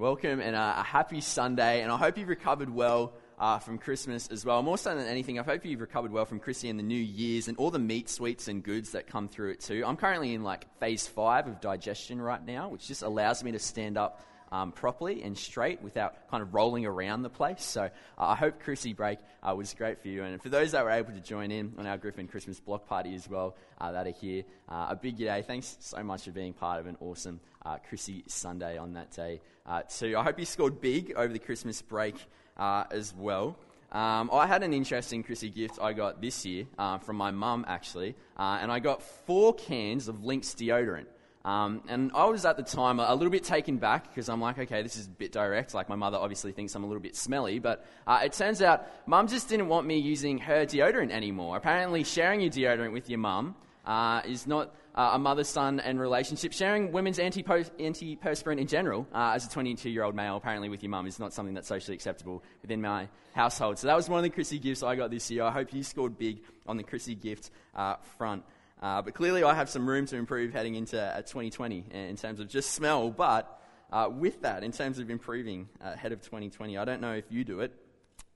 Welcome and uh, a happy Sunday, and I hope you've recovered well uh, from Christmas as well. More so than anything, I hope you've recovered well from Chrissy and the New Year's and all the meat, sweets, and goods that come through it too. I'm currently in like phase five of digestion right now, which just allows me to stand up um, properly and straight without kind of rolling around the place. So uh, I hope Chrissy break uh, was great for you. And for those that were able to join in on our Griffin Christmas block party as well, uh, that are here, uh, a big g'day. Thanks so much for being part of an awesome uh, Chrissy Sunday on that day uh, too. I hope you scored big over the Christmas break as well. Um, I had an interesting Chrissy gift I got this year from my mum actually, and I got four cans of Lynx deodorant. Um, and I was at the time a, little bit taken back because I'm like, okay, this is a bit direct. Like, my mother obviously thinks I'm a little bit smelly, but uh, it turns out mum just didn't want me using her deodorant anymore. Apparently, sharing your deodorant with your mum uh, is not uh, a mother son and relationship. Sharing women's antiperspirant in general, uh, as a 22 year old male, apparently with your mum, is not something that's socially acceptable within my household. So that was one of the Chrissy gifts I got this year. I hope you scored big on the Chrissy gift uh, front. Uh, but clearly, I have some room to improve heading into uh, 2020 in terms of just smell. But uh, with that, in terms of improving uh, ahead of 2020, I don't know if you do it,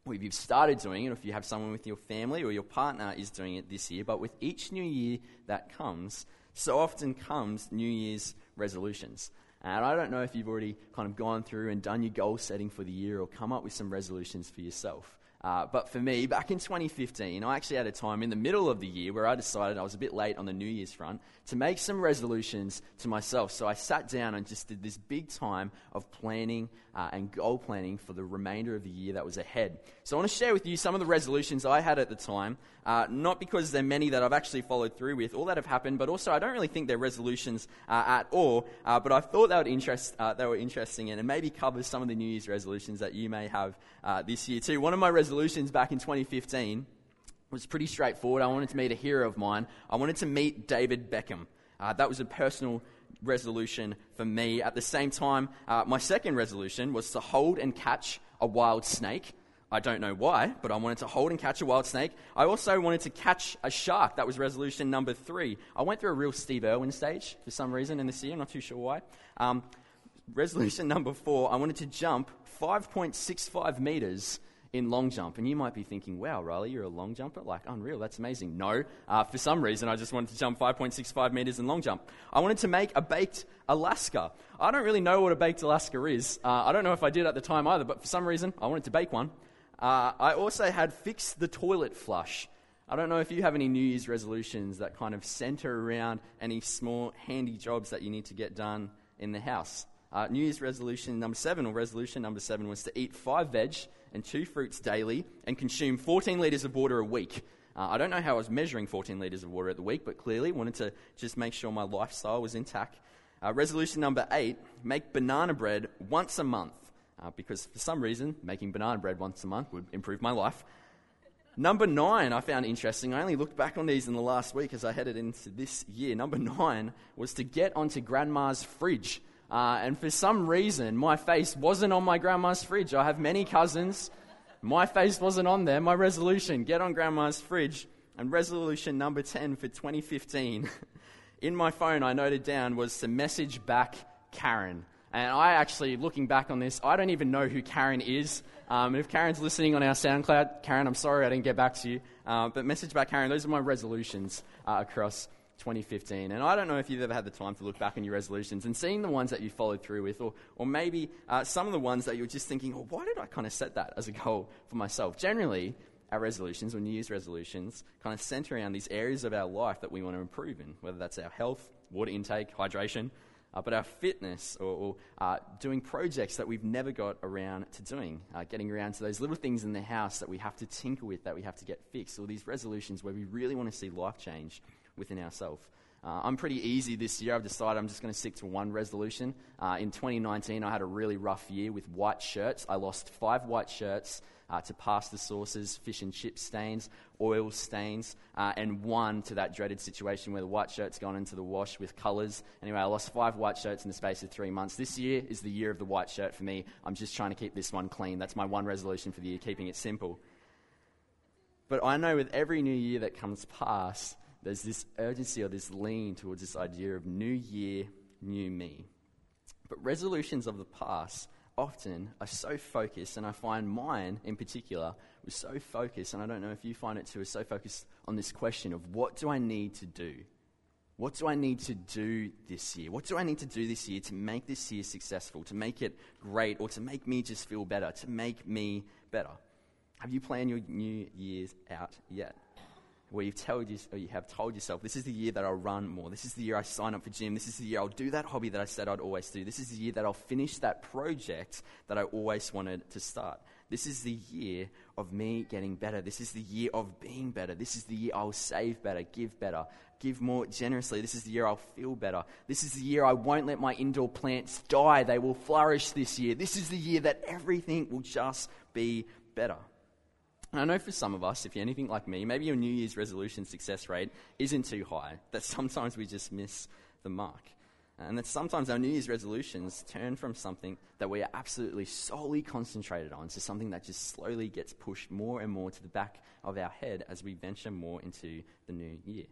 or if you've started doing it, or if you have someone with your family or your partner is doing it this year. But with each new year that comes, so often comes New Year's resolutions. And I don't know if you've already kind of gone through and done your goal setting for the year or come up with some resolutions for yourself. Uh, but for me, back in 2015, I actually had a time in the middle of the year where I decided I was a bit late on the New Year's front to make some resolutions to myself. So I sat down and just did this big time of planning uh, and goal planning for the remainder of the year that was ahead. So I want to share with you some of the resolutions I had at the time, uh, not because they're many that I've actually followed through with, all that have happened, but also I don't really think they're resolutions uh, at all. Uh, but I thought they, would interest, uh, they were interesting and maybe cover some of the New Year's resolutions that you may have this year too. One of my resolutions back in 2015 was pretty straightforward. I wanted to meet a hero of mine. I wanted to meet David Beckham. Uh, that was a personal resolution for me. At the same time, uh, my second resolution was to hold and catch a wild snake. I don't know why, but I wanted to hold and catch a wild snake. I also wanted to catch a shark. That was resolution number three. I went through a real Steve Irwin stage for some reason in this year. I'm not too sure why. Um, resolution number four, I wanted to jump 5.65 meters in long jump. And you might be thinking, wow, Riley, you're a long jumper? Like, unreal, that's amazing. No, uh, for some reason, I just wanted to jump 5.65 meters in long jump. I wanted to make a baked Alaska. I don't really know what a baked Alaska is. Uh, I don't know if I did at the time either, but for some reason, I wanted to bake one. Uh, I also had fixed the toilet flush. I don't know if you have any New Year's resolutions that kind of center around any small, handy jobs that you need to get done in the house. Uh, New Year's resolution number seven, or resolution number seven, was to eat five veg and two fruits daily and consume 14 litres of water a week. Uh, I don't know how I was measuring 14 litres of water at the week, but clearly wanted to just make sure my lifestyle was intact. Uh, resolution number eight make banana bread once a month, uh, because for some reason, making banana bread once a month would improve my life. Number nine, I found interesting. I only looked back on these in the last week as I headed into this year. Number nine was to get onto grandma's fridge. Uh, and for some reason, my face wasn't on my grandma's fridge. I have many cousins. My face wasn't on there. My resolution get on grandma's fridge. And resolution number 10 for 2015 in my phone, I noted down was to message back Karen. And I actually, looking back on this, I don't even know who Karen is. Um, if Karen's listening on our SoundCloud, Karen, I'm sorry I didn't get back to you. Uh, but message back Karen, those are my resolutions uh, across 2015. And I don't know if you've ever had the time to look back on your resolutions and seeing the ones that you followed through with, or, or maybe uh, some of the ones that you're just thinking, oh, why did I kind of set that as a goal for myself? Generally, our resolutions or New Year's resolutions kind of center around these areas of our life that we want to improve in, whether that's our health, water intake, hydration, uh, but our fitness or, or uh, doing projects that we've never got around to doing, uh, getting around to those little things in the house that we have to tinker with, that we have to get fixed, or these resolutions where we really want to see life change within ourselves. Uh, I'm pretty easy this year. I've decided I'm just going to stick to one resolution. Uh, in 2019, I had a really rough year with white shirts. I lost five white shirts uh, to pasta sauces, fish and chip stains, oil stains, uh, and one to that dreaded situation where the white shirt's gone into the wash with colours. Anyway, I lost five white shirts in the space of three months. This year is the year of the white shirt for me. I'm just trying to keep this one clean. That's my one resolution for the year, keeping it simple. But I know with every new year that comes past, there's this urgency or this lean towards this idea of new year, new me. But resolutions of the past often are so focused, and I find mine in particular was so focused, and I don't know if you find it too, is so focused on this question of what do I need to do? What do I need to do this year? What do I need to do this year to make this year successful, to make it great, or to make me just feel better, to make me better? Have you planned your New Year's out yet? Where you've told you, you have told yourself, this is the year that I'll run more. This is the year I sign up for gym. This is the year I'll do that hobby that I said I'd always do. This is the year that I'll finish that project that I always wanted to start. This is the year of me getting better. This is the year of being better. This is the year I'll save better, give better, give more generously. This is the year I'll feel better. This is the year I won't let my indoor plants die. They will flourish this year. This is the year that everything will just be better. And I know for some of us, if you're anything like me, maybe your New Year's resolution success rate isn't too high, that sometimes we just miss the mark. And that sometimes our New Year's resolutions turn from something that we are absolutely solely concentrated on to something that just slowly gets pushed more and more to the back of our head as we venture more into the new year.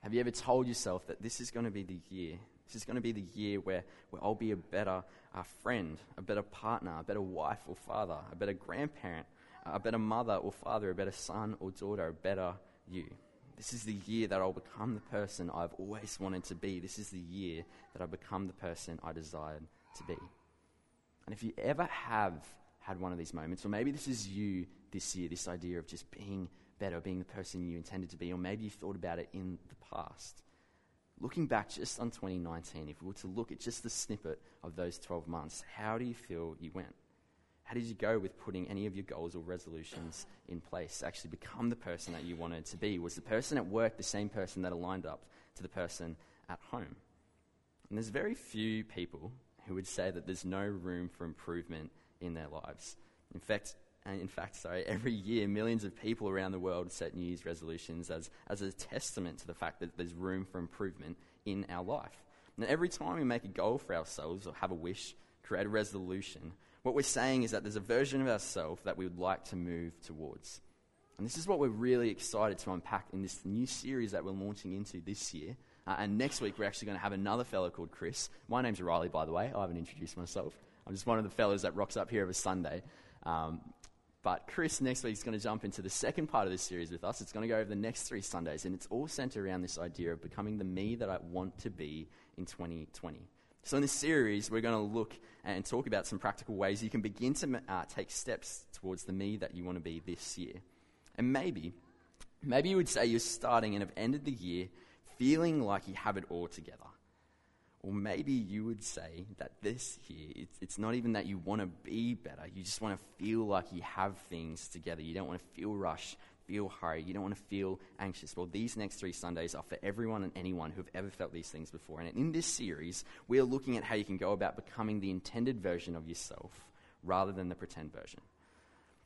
Have you ever told yourself that this is going to be the year? This is going to be the year where, where I'll be a better uh, friend, a better partner, a better wife or father, a better grandparent, a better mother or father, a better son or daughter, a better you. This is the year that I'll become the person I've always wanted to be. This is the year that I become the person I desired to be. And if you ever have had one of these moments, or maybe this is you this year, this idea of just being better, being the person you intended to be, or maybe you thought about it in the past. Looking back just on 2019, if we were to look at just the snippet of those 12 months, how do you feel you went? How did you go with putting any of your goals or resolutions in place to actually become the person that you wanted to be? Was the person at work the same person that aligned up to the person at home? And there's very few people who would say that there's no room for improvement in their lives. In fact, in fact, sorry, every year millions of people around the world set New Year's resolutions as, as a testament to the fact that there's room for improvement in our life. And every time we make a goal for ourselves or have a wish, create a resolution, what we're saying is that there's a version of ourselves that we would like to move towards. And this is what we're really excited to unpack in this new series that we're launching into this year. Uh, and next week, we're actually going to have another fellow called Chris. My name's Riley, by the way. I haven't introduced myself. I'm just one of the fellows that rocks up here every Sunday. Um, but Chris next week is going to jump into the second part of this series with us. It's going to go over the next three Sundays, and it's all centered around this idea of becoming the me that I want to be in 2020. So, in this series, we're going to look and talk about some practical ways you can begin to uh, take steps towards the me that you want to be this year. And maybe, maybe you would say you're starting and have ended the year feeling like you have it all together. Or maybe you would say that this year, it's, it's not even that you want to be better, you just want to feel like you have things together. You don't want to feel rushed feel hurried, you don't want to feel anxious. Well, these next three Sundays are for everyone and anyone who've ever felt these things before. And in this series, we are looking at how you can go about becoming the intended version of yourself rather than the pretend version.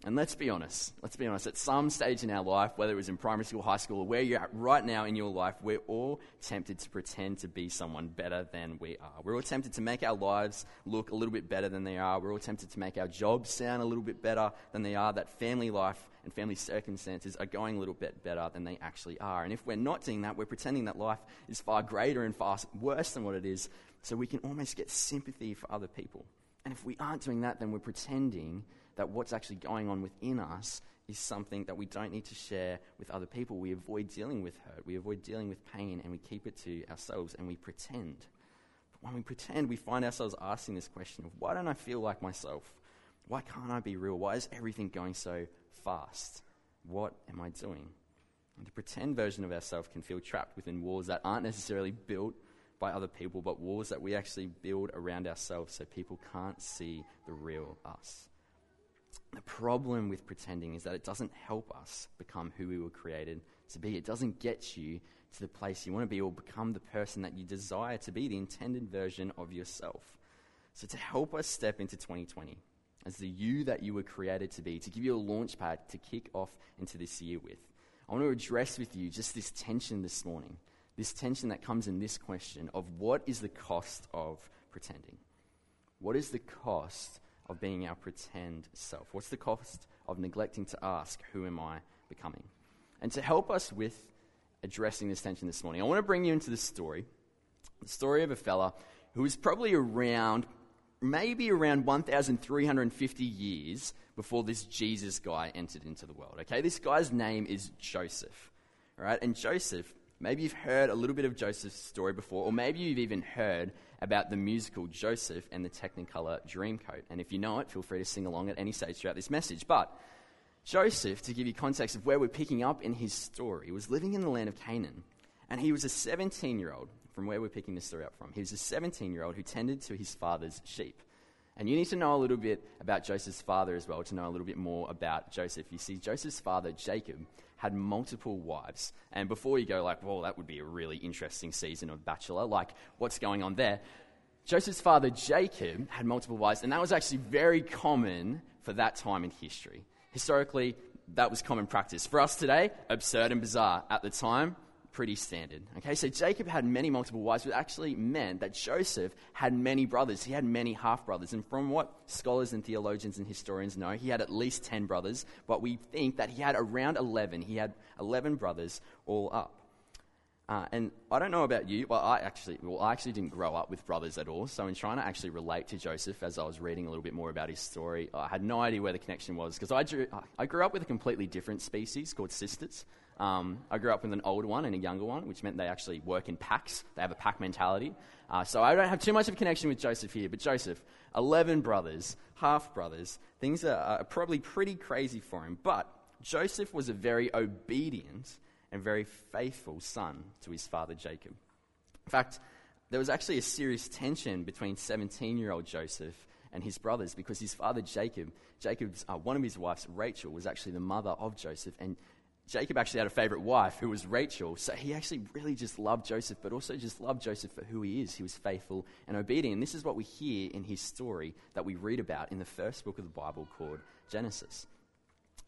And let's be honest, let's be honest, at some stage in our life, whether it was in primary school, high school, or where you're at right now in your life, we're all tempted to pretend to be someone better than we are. We're all tempted to make our lives look a little bit better than they are. We're all tempted to make our jobs sound a little bit better than they are, that family life and family circumstances are going a little bit better than they actually are. And if we're not doing that, we're pretending that life is far greater and far worse than what it is, so we can almost get sympathy for other people. And if we aren't doing that, then we're pretending that what's actually going on within us is something that we don't need to share with other people. We avoid dealing with hurt, we avoid dealing with pain, and we keep it to ourselves and we pretend. But when we pretend, we find ourselves asking this question of why don't I feel like myself? Why can't I be real? Why is everything going so fast? What am I doing? And the pretend version of ourselves can feel trapped within walls that aren't necessarily built by other people, but walls that we actually build around ourselves so people can't see the real us. The problem with pretending is that it doesn't help us become who we were created to be. It doesn't get you to the place you want to be or become the person that you desire to be, the intended version of yourself. So, to help us step into 2020 as the you that you were created to be, to give you a launch pad to kick off into this year with, I want to address with you just this tension this morning. This tension that comes in this question of what is the cost of pretending? What is the cost of being our pretend self? What's the cost of neglecting to ask, Who am I becoming? And to help us with addressing this tension this morning, I want to bring you into this story the story of a fella who was probably around maybe around 1,350 years before this Jesus guy entered into the world. Okay, this guy's name is Joseph. Right, and Joseph, maybe you've heard a little bit of Joseph's story before, or maybe you've even heard about the musical Joseph and the Technicolor Dreamcoat. And if you know it, feel free to sing along at any stage throughout this message. But Joseph, to give you context of where we're picking up in his story, was living in the land of Canaan. And he was a 17 year old, from where we're picking this story up from. He was a 17 year old who tended to his father's sheep. And you need to know a little bit about Joseph's father as well to know a little bit more about Joseph. You see, Joseph's father, Jacob, had multiple wives. And before you go, like, well, that would be a really interesting season of Bachelor, like, what's going on there? Joseph's father, Jacob, had multiple wives, and that was actually very common for that time in history. Historically, that was common practice. For us today, absurd and bizarre. At the time, pretty standard. Okay, so Jacob had many multiple wives, which actually meant that Joseph had many brothers. He had many half brothers. And from what scholars and theologians and historians know, he had at least 10 brothers, but we think that he had around 11. He had 11 brothers all up. Uh, and I don't know about you, but I actually, well, I actually didn't grow up with brothers at all. So in trying to actually relate to Joseph, as I was reading a little bit more about his story, I had no idea where the connection was because I, I grew up with a completely different species called sisters. Um, I grew up with an older one and a younger one, which meant they actually work in packs. They have a pack mentality. Uh, so I don't have too much of a connection with Joseph here, but Joseph, 11 brothers, half brothers, things are, are probably pretty crazy for him. But Joseph was a very obedient and very faithful son to his father Jacob. In fact, there was actually a serious tension between 17 year old Joseph and his brothers because his father Jacob, Jacob's, uh, one of his wives, Rachel, was actually the mother of Joseph. And Jacob actually had a favorite wife who was Rachel. So he actually really just loved Joseph, but also just loved Joseph for who he is. He was faithful and obedient. And this is what we hear in his story that we read about in the first book of the Bible called Genesis.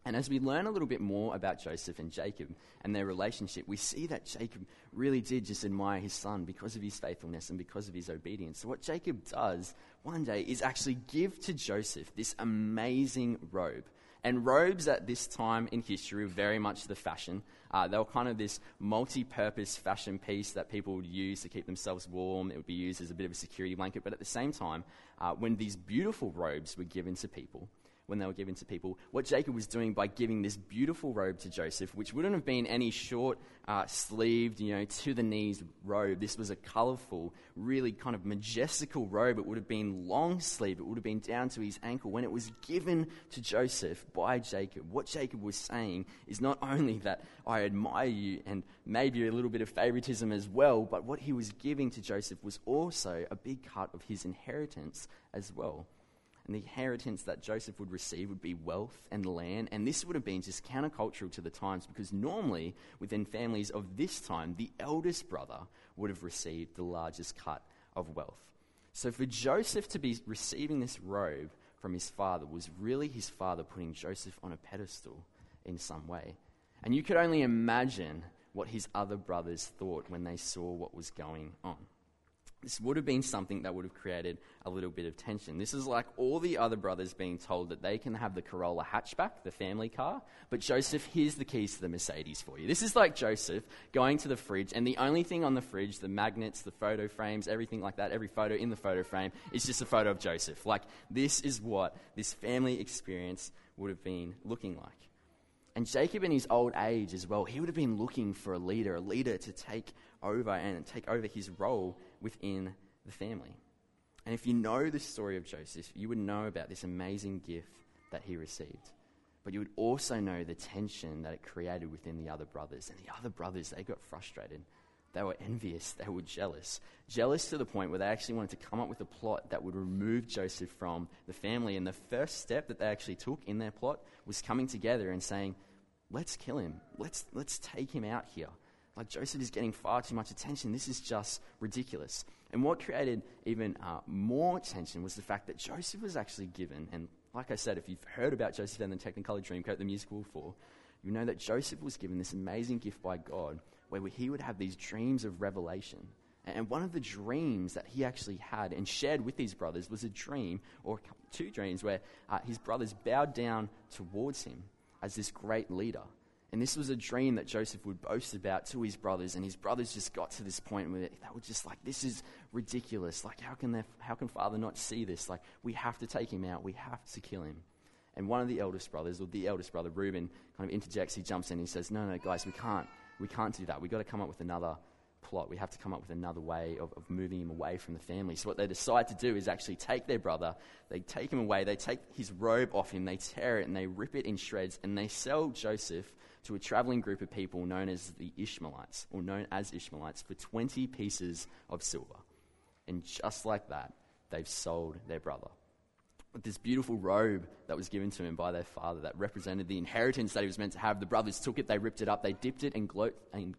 And as we learn a little bit more about Joseph and Jacob and their relationship, we see that Jacob really did just admire his son because of his faithfulness and because of his obedience. So, what Jacob does one day is actually give to Joseph this amazing robe. And robes at this time in history were very much the fashion. Uh, they were kind of this multi purpose fashion piece that people would use to keep themselves warm. It would be used as a bit of a security blanket. But at the same time, uh, when these beautiful robes were given to people, when they were given to people. What Jacob was doing by giving this beautiful robe to Joseph, which wouldn't have been any short uh, sleeved, you know, to the knees robe. This was a colorful, really kind of majestical robe. It would have been long sleeve. It would have been down to his ankle. When it was given to Joseph by Jacob, what Jacob was saying is not only that I admire you and maybe a little bit of favoritism as well, but what he was giving to Joseph was also a big cut of his inheritance as well. And the inheritance that Joseph would receive would be wealth and land. And this would have been just countercultural to the times because normally, within families of this time, the eldest brother would have received the largest cut of wealth. So for Joseph to be receiving this robe from his father was really his father putting Joseph on a pedestal in some way. And you could only imagine what his other brothers thought when they saw what was going on this would have been something that would have created a little bit of tension. This is like all the other brothers being told that they can have the Corolla hatchback, the family car, but Joseph, here's the keys to the Mercedes for you. This is like Joseph going to the fridge, and the only thing on the fridge, the magnets, the photo frames, everything like that, every photo in the photo frame, is just a photo of Joseph. Like, this is what this family experience would have been looking like. And Jacob, in his old age as well, he would have been looking for a leader, a leader to take over and take over his role within the family. And if you know the story of Joseph, you would know about this amazing gift that he received. But you would also know the tension that it created within the other brothers. And the other brothers, they got frustrated. They were envious. They were jealous. Jealous to the point where they actually wanted to come up with a plot that would remove Joseph from the family. And the first step that they actually took in their plot was coming together and saying, let's kill him. Let's, let's take him out here. Like Joseph is getting far too much attention. This is just ridiculous. And what created even uh, more tension was the fact that Joseph was actually given, and like I said, if you've heard about Joseph and the Technicolor Dreamcoat, the musical before, you know that Joseph was given this amazing gift by God where he would have these dreams of revelation. And one of the dreams that he actually had and shared with his brothers was a dream, or two dreams, where uh, his brothers bowed down towards him as this great leader. And this was a dream that Joseph would boast about to his brothers, and his brothers just got to this point where they were just like, "This is ridiculous! Like, how can they, how can father not see this? Like, we have to take him out. We have to kill him." And one of the eldest brothers, or the eldest brother, Reuben, kind of interjects. He jumps in. and He says, "No, no, guys, we can't. We can't do that. We've got to come up with another plot. We have to come up with another way of, of moving him away from the family. So, what they decide to do is actually take their brother, they take him away, they take his robe off him, they tear it, and they rip it in shreds, and they sell Joseph to a traveling group of people known as the Ishmaelites, or known as Ishmaelites, for 20 pieces of silver. And just like that, they've sold their brother. This beautiful robe that was given to him by their father that represented the inheritance that he was meant to have, the brothers took it, they ripped it up, they dipped it in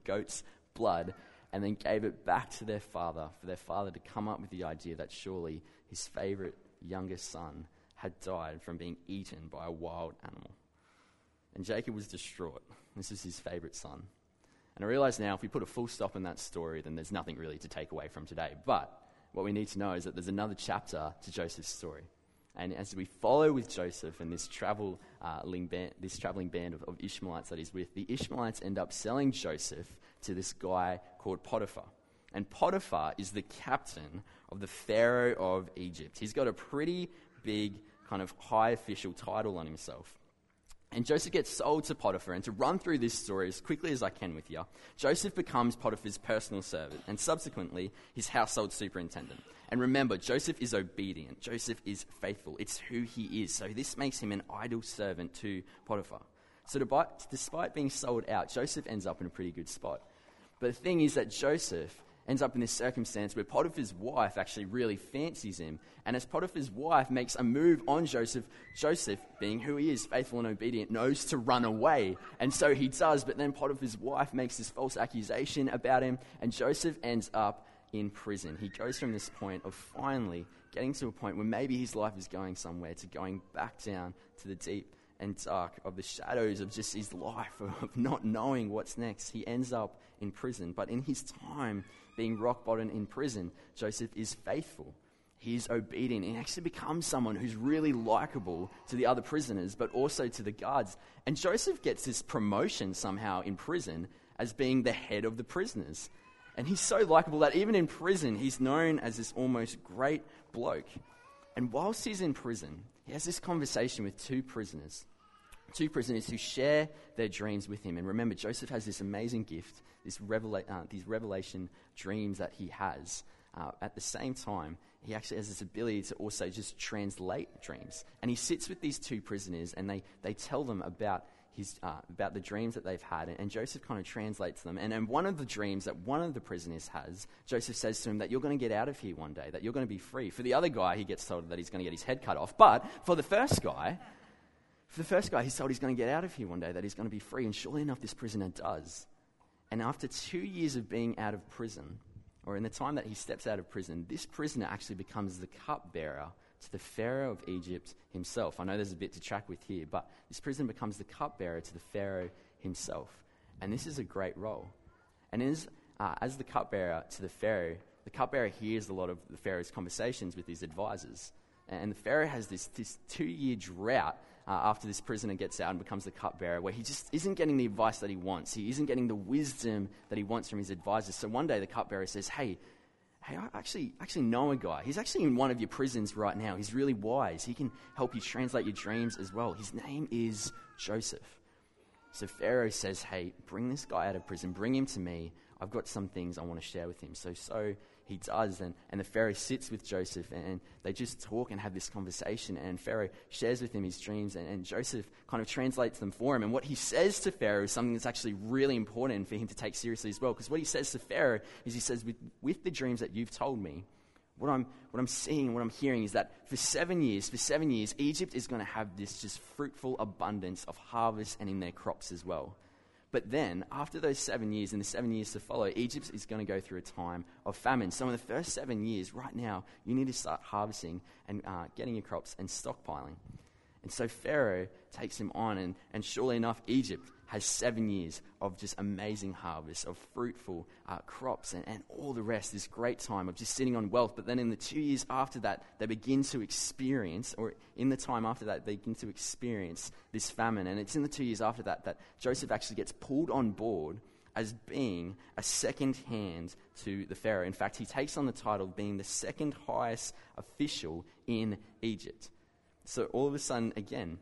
goat's blood, and then gave it back to their father for their father to come up with the idea that surely his favorite youngest son had died from being eaten by a wild animal. And Jacob was distraught. This is his favorite son. And I realize now if we put a full stop in that story, then there's nothing really to take away from today. But what we need to know is that there's another chapter to Joseph's story. And as we follow with Joseph and this, travel, uh, this traveling band of, of Ishmaelites that he's with, the Ishmaelites end up selling Joseph to this guy called Potiphar. And Potiphar is the captain of the Pharaoh of Egypt. He's got a pretty big, kind of high official title on himself. And Joseph gets sold to Potiphar. And to run through this story as quickly as I can with you, Joseph becomes Potiphar's personal servant and subsequently his household superintendent. And remember, Joseph is obedient, Joseph is faithful. It's who he is. So this makes him an idle servant to Potiphar. So despite being sold out, Joseph ends up in a pretty good spot. But the thing is that Joseph ends up in this circumstance where Potiphar's wife actually really fancies him. And as Potiphar's wife makes a move on Joseph, Joseph, being who he is, faithful and obedient, knows to run away. And so he does, but then Potiphar's wife makes this false accusation about him, and Joseph ends up in prison. He goes from this point of finally getting to a point where maybe his life is going somewhere to going back down to the deep and dark of the shadows of just his life, of not knowing what's next. He ends up in prison. But in his time, being rock bottom in prison, Joseph is faithful. He's obedient. He actually becomes someone who's really likable to the other prisoners, but also to the guards. And Joseph gets this promotion somehow in prison as being the head of the prisoners. And he's so likable that even in prison, he's known as this almost great bloke. And whilst he's in prison, he has this conversation with two prisoners, two prisoners who share their dreams with him. And remember, Joseph has this amazing gift this revela- uh, these revelation dreams that he has. Uh, at the same time, he actually has this ability to also just translate dreams. And he sits with these two prisoners and they, they tell them about, his, uh, about the dreams that they've had. And, and Joseph kind of translates them. And, and one of the dreams that one of the prisoners has, Joseph says to him that you're going to get out of here one day, that you're going to be free. For the other guy, he gets told that he's going to get his head cut off. But for the first guy, for the first guy, he's told he's going to get out of here one day, that he's going to be free. And surely enough, this prisoner does. And after two years of being out of prison, or in the time that he steps out of prison, this prisoner actually becomes the cupbearer to the Pharaoh of Egypt himself. I know there's a bit to track with here, but this prisoner becomes the cupbearer to the Pharaoh himself. And this is a great role. And as, uh, as the cupbearer to the Pharaoh, the cupbearer hears a lot of the Pharaoh's conversations with his advisors. And the Pharaoh has this, this two year drought uh, after this prisoner gets out and becomes the cupbearer, where he just isn't getting the advice that he wants. He isn't getting the wisdom that he wants from his advisors. So one day the cupbearer says, Hey, hey, I actually, actually know a guy. He's actually in one of your prisons right now. He's really wise. He can help you translate your dreams as well. His name is Joseph. So Pharaoh says, Hey, bring this guy out of prison, bring him to me. I've got some things I want to share with him. So, so he does. And, and the Pharaoh sits with Joseph and, they just talk and have this conversation. And Pharaoh shares with him his dreams and, and Joseph kind of translates them for him. And what he says to Pharaoh is something that's actually really important for him to take seriously as well. Because what he says to Pharaoh is he says, with, with the dreams that you've told me, what I'm, what I'm seeing, what I'm hearing is that for seven years, for seven years, Egypt is going to have this just fruitful abundance of harvest and in their crops as well. But then, after those seven years and the seven years to follow, Egypt is going to go through a time of famine. So, in the first seven years, right now, you need to start harvesting and uh, getting your crops and stockpiling. And so, Pharaoh takes him on, and, and surely enough, Egypt has seven years of just amazing harvest, of fruitful uh, crops, and, and all the rest, this great time of just sitting on wealth. But then in the two years after that, they begin to experience, or in the time after that, they begin to experience this famine. And it's in the two years after that that Joseph actually gets pulled on board as being a second hand to the Pharaoh. In fact, he takes on the title of being the second highest official in Egypt. So all of a sudden, again,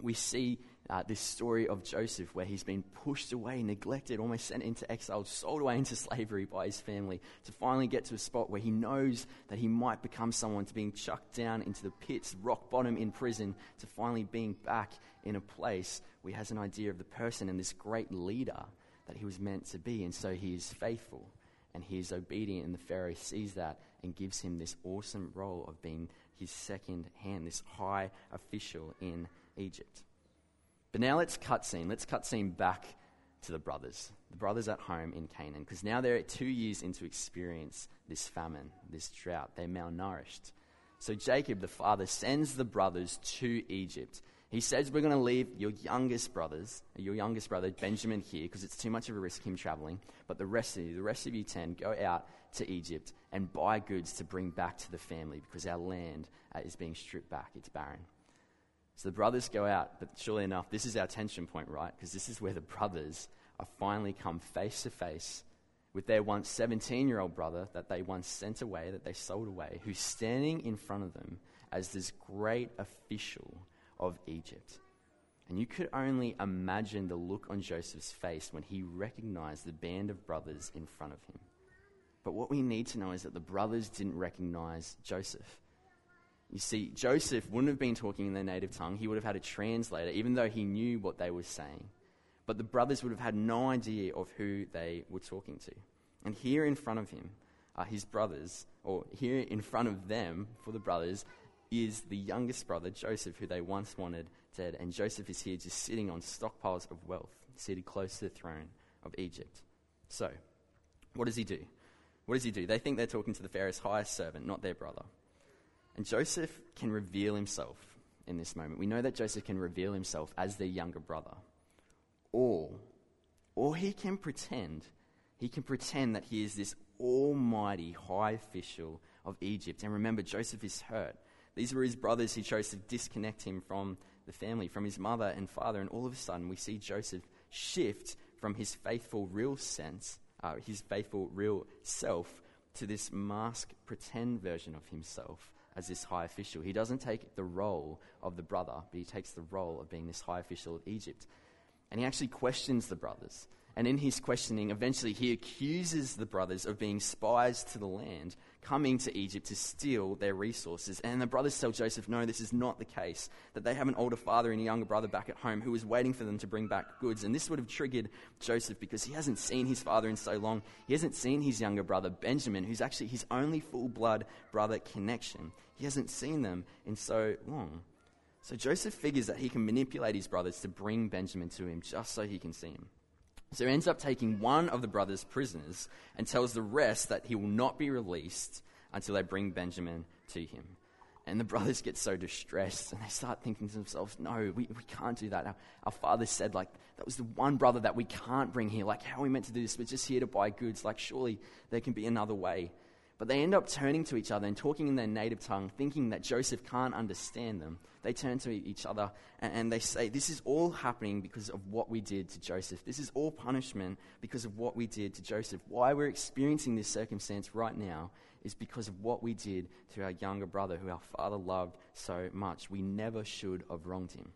we see uh, this story of Joseph where he's been pushed away, neglected, almost sent into exile, sold away into slavery by his family, to finally get to a spot where he knows that he might become someone to being chucked down into the pits, rock bottom in prison, to finally being back in a place where he has an idea of the person and this great leader that he was meant to be. And so he is faithful and he is obedient, and the Pharaoh sees that and gives him this awesome role of being his second hand, this high official in Egypt. But now let's cut scene. Let's cut scene back to the brothers, the brothers at home in Canaan, because now they're two years into experience this famine, this drought. They're malnourished. So Jacob, the father, sends the brothers to Egypt. He says, We're going to leave your youngest brothers, your youngest brother, Benjamin, here, because it's too much of a risk him traveling. But the rest of you, the rest of you 10, go out to Egypt and buy goods to bring back to the family, because our land uh, is being stripped back. It's barren. So the brothers go out, but surely enough, this is our tension point, right? Because this is where the brothers are finally come face to face with their once 17 year old brother that they once sent away, that they sold away, who's standing in front of them as this great official of Egypt. And you could only imagine the look on Joseph's face when he recognized the band of brothers in front of him. But what we need to know is that the brothers didn't recognize Joseph. You see, Joseph wouldn't have been talking in their native tongue. He would have had a translator, even though he knew what they were saying. But the brothers would have had no idea of who they were talking to. And here in front of him are his brothers, or here in front of them, for the brothers, is the youngest brother, Joseph, who they once wanted dead. And Joseph is here just sitting on stockpiles of wealth, seated close to the throne of Egypt. So, what does he do? What does he do? They think they're talking to the Pharaoh's highest servant, not their brother. And Joseph can reveal himself in this moment. We know that Joseph can reveal himself as their younger brother. Or, or he can pretend, he can pretend that he is this almighty high official of Egypt. And remember, Joseph is hurt. These were his brothers who chose to disconnect him from the family, from his mother and father. And all of a sudden, we see Joseph shift from his faithful, real sense, uh, his faithful, real self, to this mask, pretend version of himself as this high official. He doesn't take the role of the brother, but he takes the role of being this high official of Egypt. And he actually questions the brothers. And in his questioning, eventually he accuses the brothers of being spies to the land, coming to Egypt to steal their resources. And the brothers tell Joseph, no, this is not the case. That they have an older father and a younger brother back at home who is waiting for them to bring back goods. And this would have triggered Joseph because he hasn't seen his father in so long. He hasn't seen his younger brother, Benjamin, who's actually his only full blood brother connection. He hasn't seen them in so long. So Joseph figures that he can manipulate his brothers to bring Benjamin to him just so he can see him. So he ends up taking one of the brothers prisoners and tells the rest that he will not be released until they bring Benjamin to him. And the brothers get so distressed and they start thinking to themselves, no, we, we can't do that. Our, our father said, like, that was the one brother that we can't bring here. Like, how are we meant to do this? We're just here to buy goods. Like, surely there can be another way. But they end up turning to each other and talking in their native tongue, thinking that Joseph can't understand them. They turn to each other and, and, they say, This is all happening because of what we did to Joseph. This is all punishment because of what we did to Joseph. Why we're experiencing this circumstance right now is because of what we did to our younger brother, who our father loved so much. We never should have wronged him.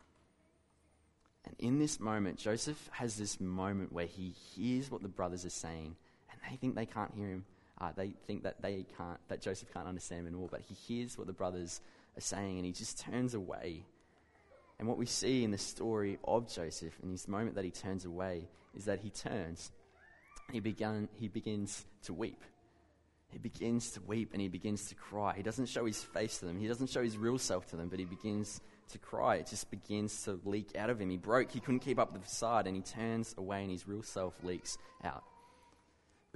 And in this moment, Joseph has this moment where he hears what the brothers are saying, and they think they can't hear him uh, they think that they can't, that Joseph can't understand them all, but he hears what the brothers are saying and he just turns away. And what we see in the story of Joseph, in this moment that he turns away, is that he turns, he, began, he begins to weep. He begins to weep and he begins to cry. He doesn't show his face to them, he doesn't show his real self to them, but he begins to cry. It just begins to leak out of him. He broke, he couldn't keep up the facade, and he turns away and his real self leaks out.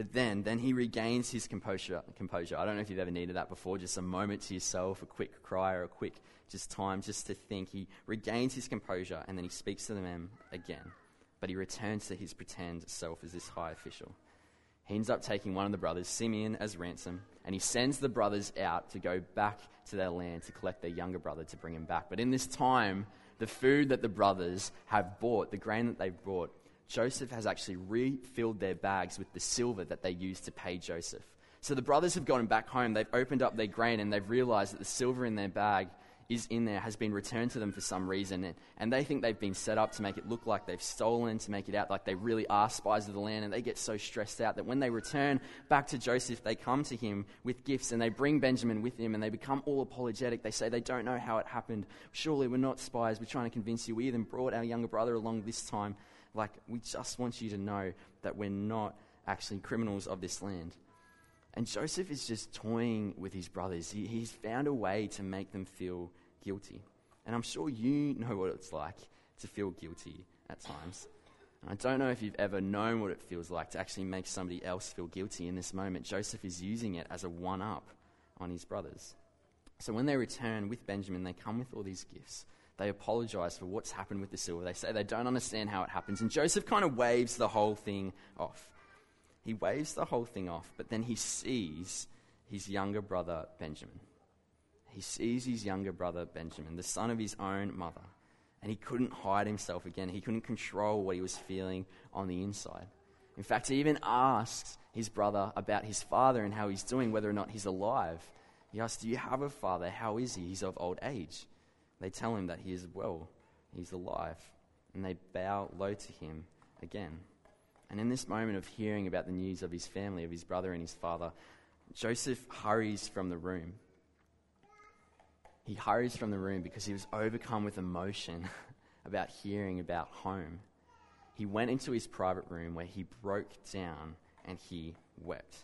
But then, then he regains his composure, composure. I don't know if you've ever needed that before, just a moment to yourself, a quick cry or a quick just time just to think. He regains his composure and then he speaks to the men again. but he returns to his pretend self as this high official. He ends up taking one of the brothers, Simeon, as ransom, and he sends the brothers out to go back to their land to collect their younger brother to bring him back. But in this time, the food that the brothers have bought, the grain that they've brought, Joseph has actually refilled their bags with the silver that they used to pay Joseph. So the brothers have gone back home, they've opened up their grain, and they've realized that the silver in their bag is in there has been returned to them for some reason. And, and they think they've been set up to make it look like they've stolen, to make it out like they really are spies of the land. And they get so stressed out that when they return back to Joseph, they come to him with gifts and they bring Benjamin with him and they become all apologetic. They say they don't know how it happened. Surely we're not spies. We're trying to convince you. We even brought our younger brother along this time. Like, we just want you to know that we're not actually criminals of this land. And Joseph is just toying with his brothers. He, he's found a way to make them feel guilty. And I'm sure you know what it's like to feel guilty at times. And I don't know if you've ever known what it feels like to actually make somebody else feel guilty in this moment. Joseph is using it as a one up on his brothers. So when they return with Benjamin, they come with all these gifts. They apologize for what's happened with the silver. They say they don't understand how it happens. And Joseph kind of waves the whole thing off. He waves the whole thing off, but then he sees his younger brother, Benjamin he sees his younger brother Benjamin, the son of his own mother, and he couldn't hide himself again. He couldn't control what he was feeling on the inside. In fact, he even asks his brother about his father and how he's doing, whether or not he's alive. He asks, Do you have a father? How is he? He's of old age. They tell him that he is well, he's alive, and they bow low to him again. And in this moment of hearing about the news of his family, of his brother and his father, Joseph hurries from the room he hurries from the room because he was overcome with emotion about hearing about home. He went into his private room where he broke down and he wept.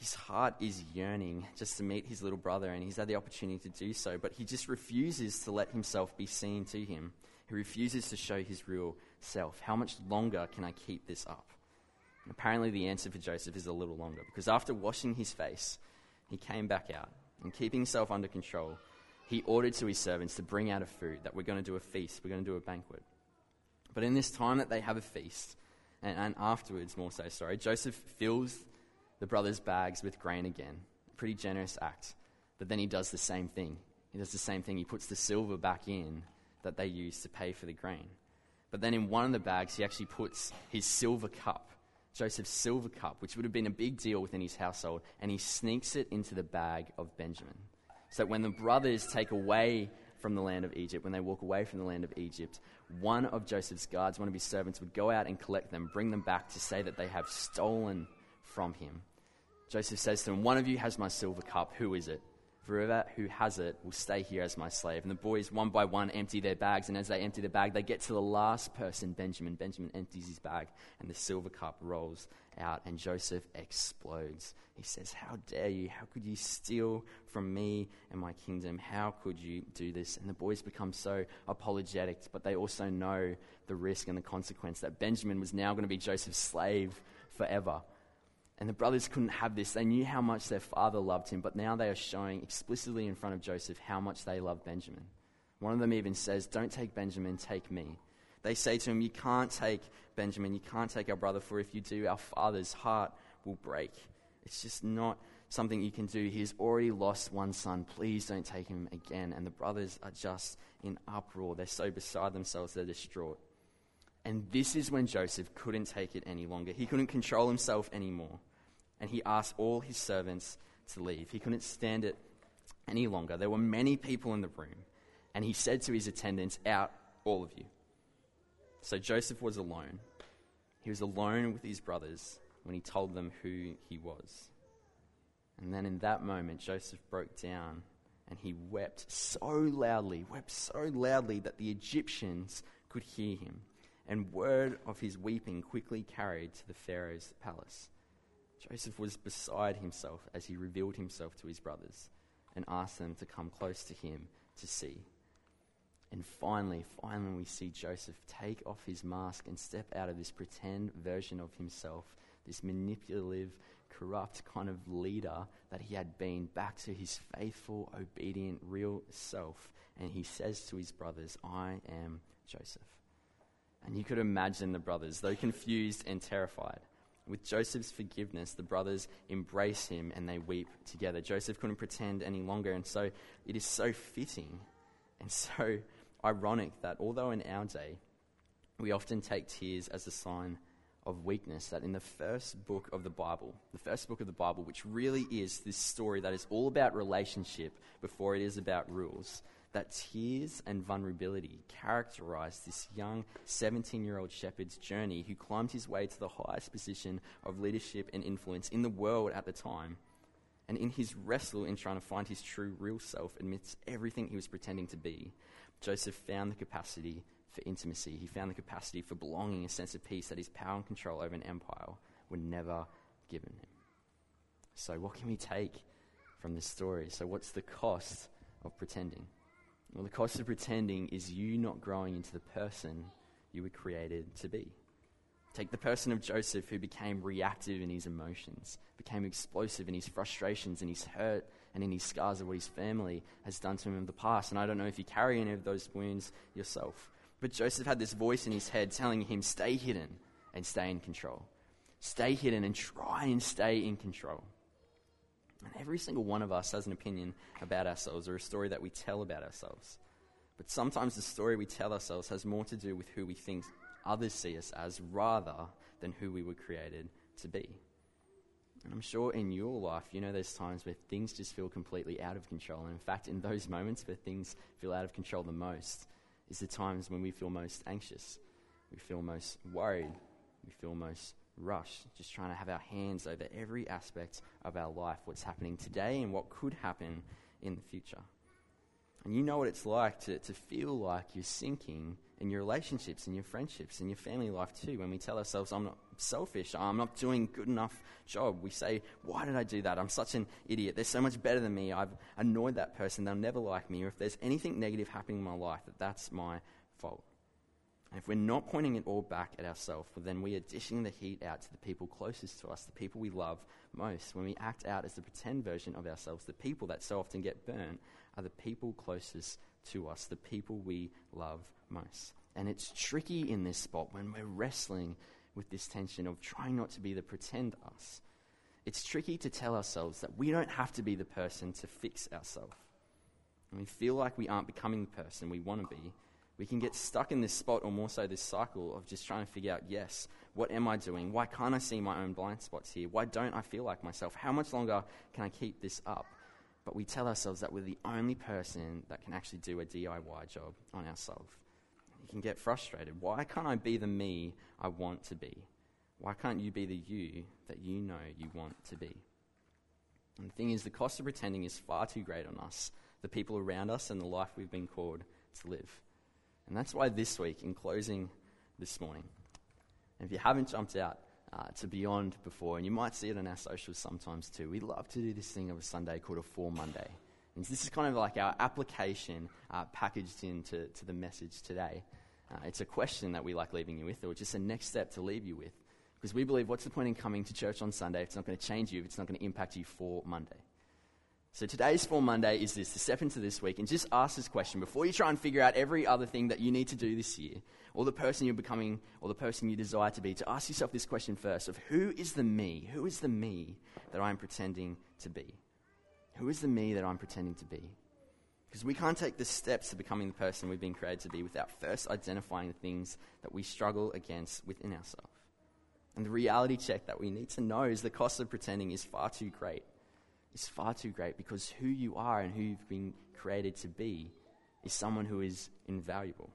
His heart is yearning just to meet his little brother, and he's had the opportunity to do so, but he just refuses to let himself be seen to him. He refuses to show his real self. How much longer can I keep this up? And apparently, the answer for Joseph is a little longer because after washing his face, he came back out and keeping himself under control he ordered to his servants to bring out a food, that we're going to do a feast, we're going to do a banquet. But in this time that they have a feast, and, and afterwards, more so, sorry, Joseph fills the brothers' bags with grain again. Pretty generous act. But then he does the same thing. He does the same thing. He puts the silver back in that they used to pay for the grain. But then in one of the bags, he actually puts his silver cup, Joseph's silver cup, which would have been a big deal within his household, and he sneaks it into the bag of Benjamin. So that when the brothers take away from the land of Egypt, when they walk away from the land of Egypt, one of Joseph's guards, one of his servants, would go out and collect them, bring them back to say that they have stolen from him. Joseph says to them, One of you has my silver cup. Who is it? Whoever who has it will stay here as my slave. And the boys, one by one, empty their bags. And as they empty the bag, they get to the last person, Benjamin. Benjamin empties his bag, and the silver cup rolls out. And Joseph explodes. He says, How dare you? How could you steal from me and my kingdom? How could you do this? And the boys become so apologetic, but they also know the risk and the consequence that Benjamin was now going to be Joseph's slave forever. And the brothers couldn't have this. They knew how much their father loved him, but now they are showing explicitly in front of Joseph how much they love Benjamin. One of them even says, Don't take Benjamin, take me. They say to him, You can't take Benjamin, you can't take our brother, for if you do, our father's heart will break. It's just not something you can do. He's already lost one son. Please don't take him again. And the brothers are just in uproar. They're so beside themselves, they're distraught. And this is when Joseph couldn't take it any longer. He couldn't control himself anymore and he asked all his servants to leave. He couldn't stand it any longer. There were many people in the room, and he said to his attendants, Out, all of you. So Joseph was alone. He was alone with his brothers when he told them who he was. And then in that moment, Joseph broke down and he wept so loudly, wept so loudly that the Egyptians could hear him. And word of his weeping quickly carried to the Pharaoh's palace. Joseph was beside himself as he revealed himself to his brothers and asked them to come close to him to see. And finally, finally, we see Joseph take off his mask and step out of this pretend version of himself, this manipulative, corrupt kind of leader that he had been, back to his faithful, obedient, real self. And he says to his brothers, I am Joseph. And you could imagine the brothers, though confused and terrified. With Joseph's forgiveness, the brothers embrace him and they weep together. Joseph couldn't pretend any longer, and so it is so fitting and so ironic that although in our day we often take tears as a sign of weakness, that in the first book of the Bible, the first book of the Bible, which really is this story that is all about relationship before it is about rules, that tears and vulnerability characterized this young 17 year old shepherd's journey who climbed his way to the highest position of leadership and influence in the world at the time. And in his wrestle in trying to find his true, real self amidst everything he was pretending to be, Joseph found the capacity for intimacy. He found the capacity for belonging, a sense of peace that his power and control over an empire were never given him. So, what can we take from this story? So, what's the cost of pretending? Well, the cost of pretending is you not growing into the person you were created to be. Take the person of Joseph who became reactive in his emotions, became explosive in his frustrations and his hurt and in his scars of what his family has done to him in the past. And I don't know if you carry any of those wounds yourself. But Joseph had this voice in his head telling him, stay hidden and stay in control. Stay hidden and try and stay in control. And every single one of us has an opinion about ourselves or a story that we tell about ourselves. But sometimes the story we tell ourselves has more to do with who we think others see us as rather than who we were created to be. And I'm sure in your life, you know, there's times where things just feel completely out of control. And in fact, in those moments where things feel out of control the most, is the times when we feel most anxious, we feel most worried, we feel most rush, just trying to have our hands over every aspect of our life, what's happening today and what could happen in the future. And you know what it's like to, to feel like you're sinking in your relationships, in your friendships, in your family life too. When we tell ourselves, I'm not selfish, I'm not doing good enough job, we say, Why did I do that? I'm such an idiot. They're so much better than me. I've annoyed that person. They'll never like me. Or if there's anything negative happening in my life, that that's my fault. And if we're not pointing it all back at ourselves, well, then we are dishing the heat out to the people closest to us, the people we love most. When we act out as the pretend version of ourselves, the people that so often get burnt are the people closest to us, the people we love most. And it's tricky in this spot when we're wrestling with this tension of trying not to be the pretend us. It's tricky to tell ourselves that we don't have to be the person to fix ourselves. And we feel like we aren't becoming the person we want to be we can get stuck in this spot, or more so, this cycle of just trying to figure out yes, what am I doing? Why can't I see my own blind spots here? Why don't I feel like myself? How much longer can I keep this up? But we tell ourselves that we're the only person that can actually do a DIY job on ourselves. You can get frustrated. Why can't I be the me I want to be? Why can't you be the you that you know you want to be? And the thing is, the cost of pretending is far too great on us, the people around us, and the life we've been called to live. And that's why this week, in closing this morning, if you haven't jumped out uh, to Beyond before, and you might see it on our socials sometimes too, we love to do this thing of a Sunday called a For Monday. And this is kind of like our application uh, packaged into to the message today. Uh, it's a question that we like leaving you with, or just a next step to leave you with. Because we believe, what's the point in coming to church on Sunday if it's not going to change you, if it's not going to impact you for Monday? So today's For Monday is this to step into this week and just ask this question before you try and figure out every other thing that you need to do this year, or the person you're becoming, or the person you desire to be, to ask yourself this question first of who is the me? Who is the me that I'm pretending to be? Who is the me that I'm pretending to be? Because we can't take the steps to becoming the person we've been created to be without first identifying the things that we struggle against within ourselves. And the reality check that we need to know is the cost of pretending is far too great is far too great because who you are and who you've been created to be is someone who is invaluable.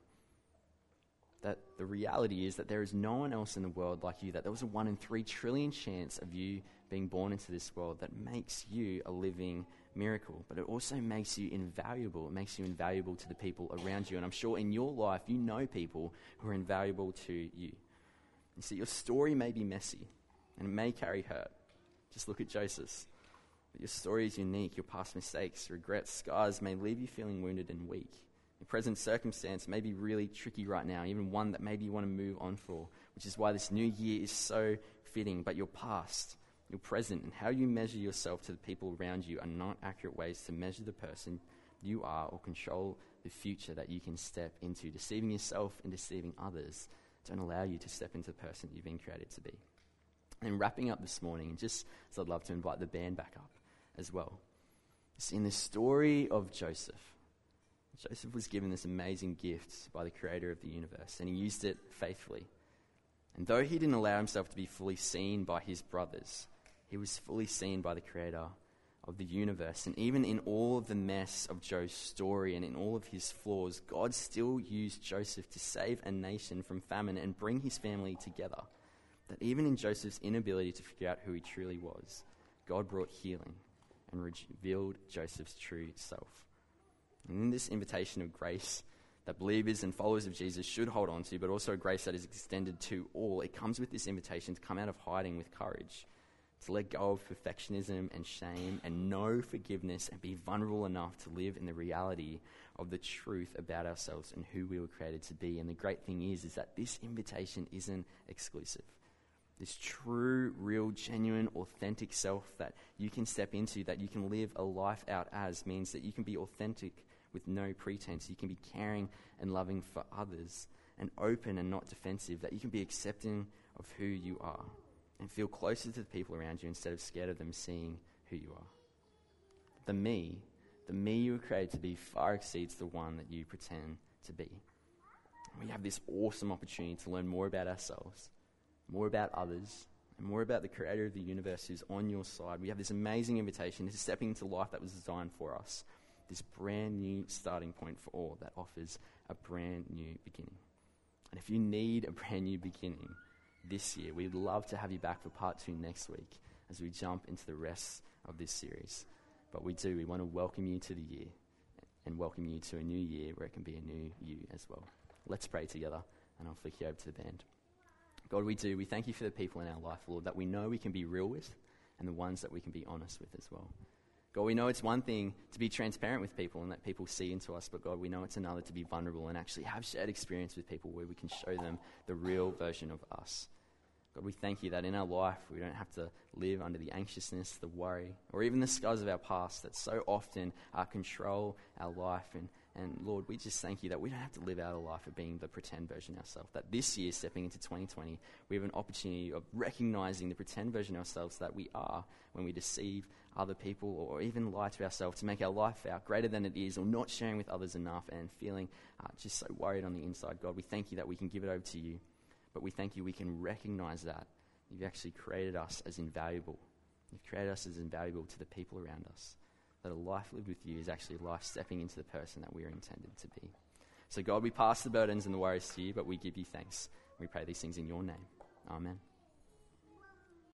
That the reality is that there is no one else in the world like you, that there was a one in three trillion chance of you being born into this world that makes you a living miracle. But it also makes you invaluable. It makes you invaluable to the people around you. And I'm sure in your life you know people who are invaluable to you. You see, your story may be messy and it may carry hurt. Just look at Joseph. Your story is unique. Your past mistakes, regrets, scars may leave you feeling wounded and weak. Your present circumstance may be really tricky right now, even one that maybe you want to move on for, which is why this new year is so fitting. But your past, your present, and how you measure yourself to the people around you are not accurate ways to measure the person you are or control the future that you can step into. Deceiving yourself and deceiving others don't allow you to step into the person you've been created to be. And wrapping up this morning, just as I'd love to invite the band back up as well. See, in the story of Joseph, Joseph was given this amazing gift by the creator of the universe, and he used it faithfully. And though he didn't allow himself to be fully seen by his brothers, he was fully seen by the creator of the universe. And even in all of the mess of Joe's story and in all of his flaws, God still used Joseph to save a nation from famine and bring his family together. That even in Joseph's inability to figure out who he truly was, God brought healing and revealed Joseph's true self. And in this invitation of grace that believers and followers of Jesus should hold on to, but also a grace that is extended to all, it comes with this invitation to come out of hiding with courage, to let go of perfectionism and shame and know forgiveness and be vulnerable enough to live in the reality of the truth about ourselves and who we were created to be. And the great thing is, is that this invitation isn't exclusive this true, real, genuine, authentic self that you can step into, that you can live a life out as, means that you can be authentic with no pretense. You can be caring and loving for others, and open and not defensive, that you can be accepting of who you are and feel closer to the people around you instead of scared of them seeing who you are. The me, the me you were created to be, far exceeds the one that you pretend to be. We have this awesome opportunity to learn more about ourselves more about others, and more about the creator of the universe who's on your side. We have this amazing invitation to stepping into life that was designed for us. This brand new starting point for all that offers a brand new beginning. And if you need a brand new beginning this year, we'd love to have you back for part two next week as we jump into the rest of this series. But we do, we want to welcome you to the year and welcome you to a new year where it can be a new you as well. Let's pray together, and I'll flick you over to the band. God, we do. We thank you for the people in our life, Lord, that we know we can be real with and the ones that we can be honest with as well. God, we know it's one thing to be transparent with people and let people see into us, but God, we know it's another to be vulnerable and actually have shared experience with people where we can show them the real version of us. God, we thank you that in our life we don't have to live under the anxiousness, the worry, or even the scars of our past that so often uh, control our life and and Lord, we just thank you that we don't have to live out a life of being the pretend version of ourselves. That this year, stepping into 2020, we have an opportunity of recognizing the pretend version of ourselves that we are when we deceive other people or even lie to ourselves to make our life out greater than it is or not sharing with others enough and feeling uh, just so worried on the inside. God, we thank you that we can give it over to you, but we thank you we can recognize that. You've actually created us as invaluable. You've created us as invaluable to the people around us that a life lived with you is actually life stepping into the person that we are intended to be. So, God, we pass the burdens and the worries to you, but we give you thanks. We pray these things in your name. Amen.